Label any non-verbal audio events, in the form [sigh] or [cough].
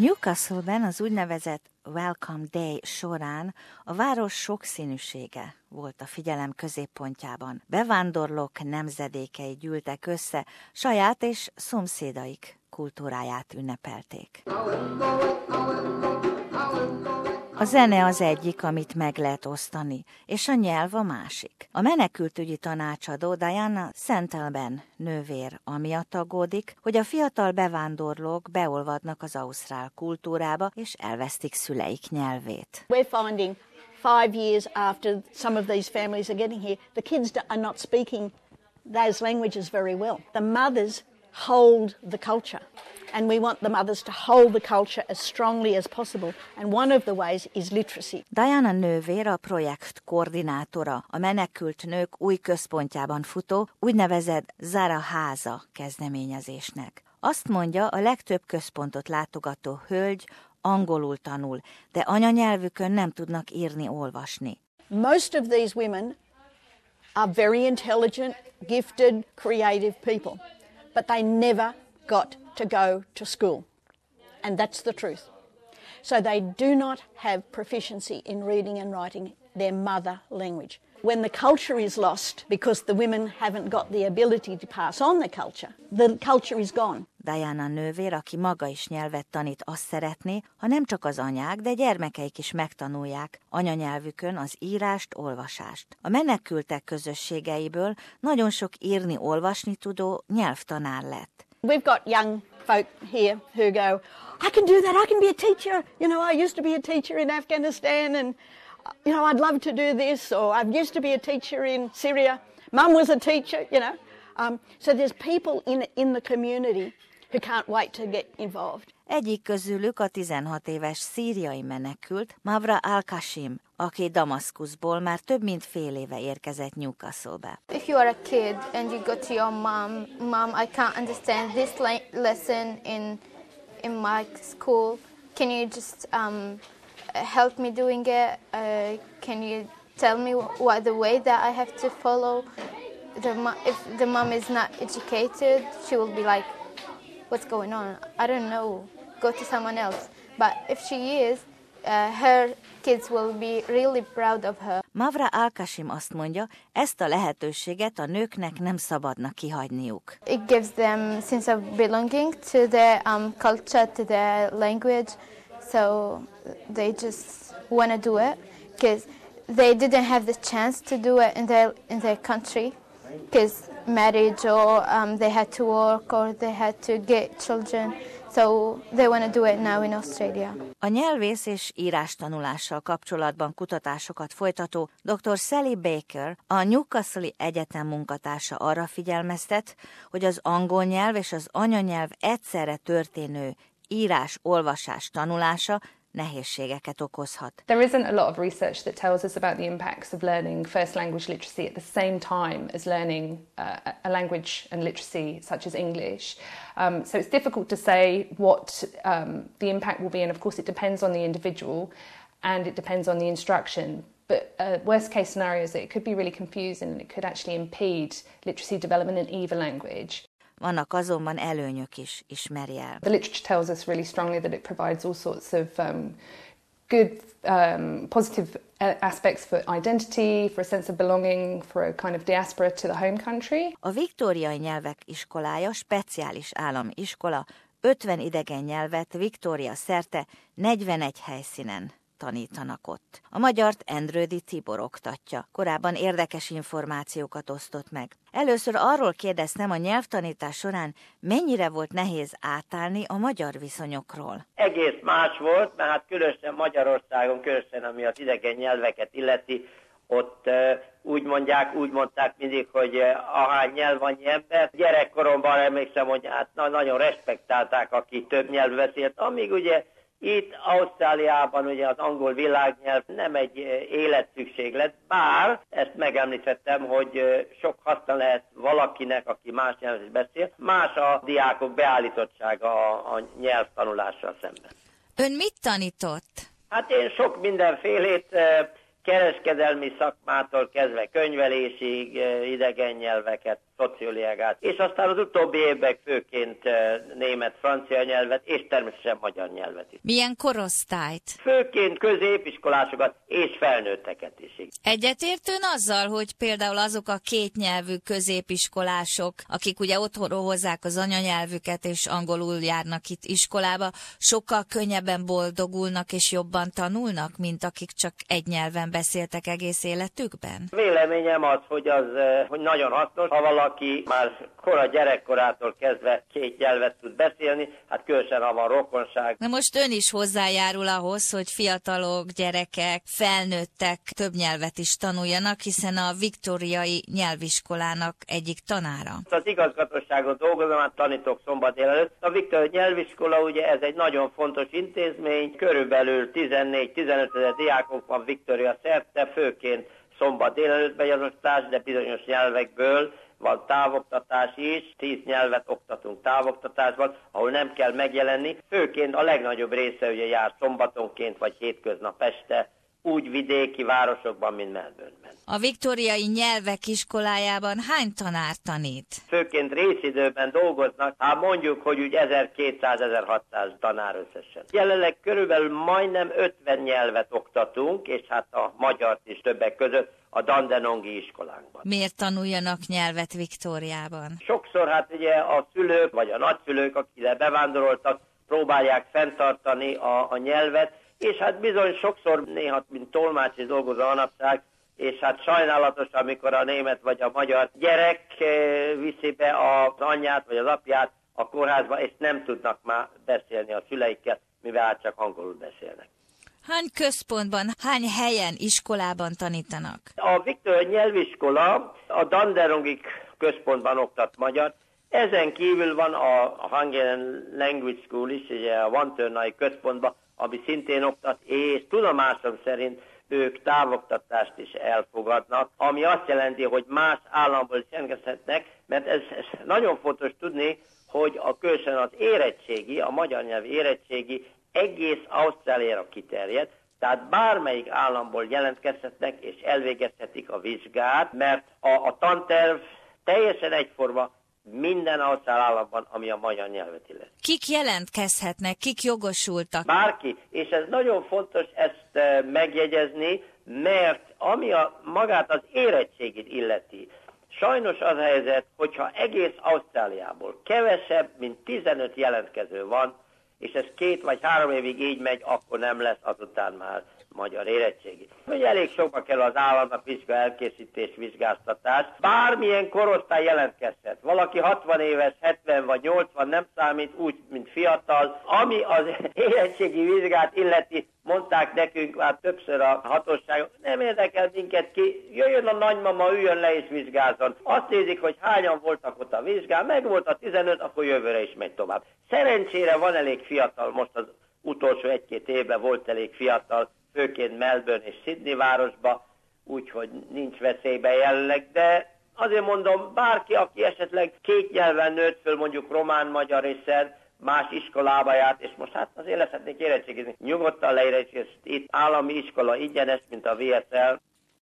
Newcastle-ben az úgynevezett Welcome Day során a város sokszínűsége volt a figyelem középpontjában. Bevándorlók nemzedékei gyűltek össze, saját és szomszédaik kultúráját ünnepelték. A zene az egyik, amit meg lehet osztani, és a nyelv a másik. A menekültügyi tanácsadó Diana Szentelben nővér amiatt aggódik, hogy a fiatal bevándorlók beolvadnak az ausztrál kultúrába, és elvesztik szüleik nyelvét. We're finding five years after some of these families are getting here, the kids are not speaking those languages very well. The mothers hold the culture. And we want the mothers to hold the culture as strongly as possible. And one of the ways is literacy. Diana nővér a projekt koordinátora, a menekült nők új központjában futó, úgynevezett Zara Háza kezdeményezésnek. Azt mondja, a legtöbb központot látogató hölgy angolul tanul, de anyanyelvükön nem tudnak írni, olvasni. Most of these women are very intelligent, gifted, creative people, but they never got to go to school. And that's the truth. So they do not have proficiency in reading and writing their mother language. When the culture is lost because the women haven't got the ability to pass on the culture, the culture is gone. Diana nővér, aki maga is nyelvet tanít, azt szeretné, ha nem csak az anyák, de gyermekeik is megtanulják anyanyelvükön az írást, olvasást. A menekültek közösségeiből nagyon sok írni, olvasni tudó nyelvtanár lett. We've got young folk here who go, I can do that, I can be a teacher. You know, I used to be a teacher in Afghanistan and, you know, I'd love to do this, or I used to be a teacher in Syria. Mum was a teacher, you know. Um, so there's people in, in the community who can't wait to get involved. Egyik közülük a 16 éves szíriai menekült, Mavra Al-Kashim, aki Damaszkuszból már több mint fél éve érkezett Newcastle-be. If you are a kid and you go to your mom, mom, I can't understand this lesson in in my school. Can you just um, help me doing it? Uh, can you tell me what the way that I have to follow? The if the mom is not educated, she will be like, "What's going on? I don't know. Go to someone else." But if she is, uh, her kids will be really proud of her. Mavra Alkasim azt mondja, ezt a lehetőséget a nőknek nem szabadna kihagyniuk. It gives them sense of belonging to their um, culture, to their language, so they just want to do it because they didn't have the chance to do it in their in their country because marriage or um, they had to work or they had to get children. So they want to do it now in Australia. A nyelvész és írástanulással kapcsolatban kutatásokat folytató dr. Sally Baker, a Newcastle Egyetem munkatársa arra figyelmeztet, hogy az angol nyelv és az anyanyelv egyszerre történő írás-olvasás tanulása nehézségeket okozhat. There isn't a lot of research that tells us about the impacts of learning first language literacy at the same time as learning uh, a language and literacy such as English. Um, so it's difficult to say what um, the impact will be, and of course it depends on the individual and it depends on the instruction. But uh, worst case scenario is that it could be really confusing and it could actually impede literacy development in either language. Vannak azonban előnyök is, ismeri el. The literature tells us really strongly that it provides all sorts of um, good um, positive uh, aspects for identity, for a sense of belonging, for a kind of diaspora to the home country. A Viktóriai Nyelvek Iskolája speciális állami iskola 50 idegen nyelvet Viktória szerte 41 helyszínen tanítanak ott. A magyart Endrődi Tibor oktatja. Korábban érdekes információkat osztott meg. Először arról kérdeztem a nyelvtanítás során, mennyire volt nehéz átállni a magyar viszonyokról. Egész más volt, mert hát különösen Magyarországon, különösen ami az idegen nyelveket illeti, ott uh, úgy mondják, úgy mondták mindig, hogy uh, ahány nyelv, annyi ember. Gyerekkoromban emlékszem, hogy hát na, nagyon respektálták, aki több nyelv beszélt, amíg ugye itt Ausztráliában ugye az angol világnyelv nem egy életszükséglet, bár ezt megemlítettem, hogy sok haszna lehet valakinek, aki más nyelvet beszél, más a diákok beállítottsága a, a nyelvtanulással szemben. Ön mit tanított? Hát én sok mindenfélét kereskedelmi szakmától kezdve könyvelésig, idegen nyelveket, szociológiát, és aztán az utóbbi évek főként német, francia nyelvet, és természetesen magyar nyelvet is. Milyen korosztályt? Főként középiskolásokat és felnőtteket is. Egyetértőn azzal, hogy például azok a kétnyelvű középiskolások, akik ugye otthonról hozzák az anyanyelvüket és angolul járnak itt iskolába, sokkal könnyebben boldogulnak és jobban tanulnak, mint akik csak egy nyelven beszéltek egész életükben? Véleményem az, hogy az hogy nagyon hasznos, ha valaki már kora gyerekkorától kezdve két nyelvet tud beszélni, hát különösen ha van rokonság. Na most ön is hozzájárul ahhoz, hogy fiatalok, gyerekek, felnőttek több nyelvet is tanuljanak, hiszen a viktoriai nyelviskolának egyik tanára. Az igazgatóságon dolgozom, hát tanítok szombat előtt. A Viktoriai nyelviskola ugye ez egy nagyon fontos intézmény, körülbelül 14-15 ezer diákok van Viktoria szerte, főként szombat délelőtt megy az oktatás, de bizonyos nyelvekből van távoktatás is, tíz nyelvet oktatunk távoktatásban, ahol nem kell megjelenni. Főként a legnagyobb része ugye jár szombatonként vagy hétköznap este, úgy vidéki városokban, mint Melbourneben. A viktoriai nyelvek iskolájában hány tanár tanít? Főként részidőben dolgoznak, hát mondjuk, hogy úgy 1200-1600 tanár összesen. Jelenleg körülbelül majdnem 50 nyelvet oktatunk, és hát a magyart is többek között a Dandenongi iskolánkban. Miért tanuljanak nyelvet Viktóriában? Sokszor hát ugye a szülők, vagy a nagyszülők, akik ide bevándoroltak, próbálják fenntartani a, a nyelvet, és hát bizony sokszor néha, mint tolmács is dolgozó manapság, és hát sajnálatos, amikor a német vagy a magyar gyerek eh, viszi be az anyját vagy az apját a kórházba, és nem tudnak már beszélni a szüleikkel, mivel hát csak angolul beszélnek. Hány központban, hány helyen, iskolában tanítanak? A Viktor nyelviskola a Danderongik központban oktat magyar, ezen kívül van a Hungarian Language School is, ugye a Vantörnai központban, ami szintén oktat, és tudomásom szerint ők távoktatást is elfogadnak, ami azt jelenti, hogy más államból is jelentkezhetnek, mert ez, ez nagyon fontos tudni, hogy a különösen az érettségi, a magyar nyelv érettségi egész Ausztráliára kiterjed, tehát bármelyik államból jelentkezhetnek és elvégezhetik a vizsgát, mert a, a tanterv teljesen egyforma, minden ausztrál államban, ami a magyar nyelvet illeti. Kik jelentkezhetnek, kik jogosultak? Bárki, és ez nagyon fontos ezt eh, megjegyezni, mert ami a, magát az érettségét illeti, sajnos az a helyzet, hogyha egész Ausztráliából kevesebb, mint 15 jelentkező van, és ez két vagy három évig így megy, akkor nem lesz azután már magyar érettségi. Hogy elég sokba kell az államnak vizsga elkészítés, vizsgáztatás. Bármilyen korosztály jelentkezhet. Valaki 60 éves, 70 vagy 80 nem számít úgy, mint fiatal. Ami az [laughs] érettségi vizsgát illeti, mondták nekünk már többször a hatóságok, nem érdekel minket ki, jöjjön a nagymama, üljön le és vizsgázzon. Azt nézik, hogy hányan voltak ott a vizsgán, meg volt a 15, akkor jövőre is megy tovább. Szerencsére van elég fiatal, most az utolsó egy-két évben volt elég fiatal, főként Melbourne és Sydney városba, úgyhogy nincs veszélybe jelenleg, de azért mondom, bárki, aki esetleg két nyelven nőtt föl, mondjuk román, magyar és szerb, más iskolába járt, és most hát azért leszhetnék érettségizni. Nyugodtan leérettségizni. Itt állami iskola ingyenes, mint a VSL,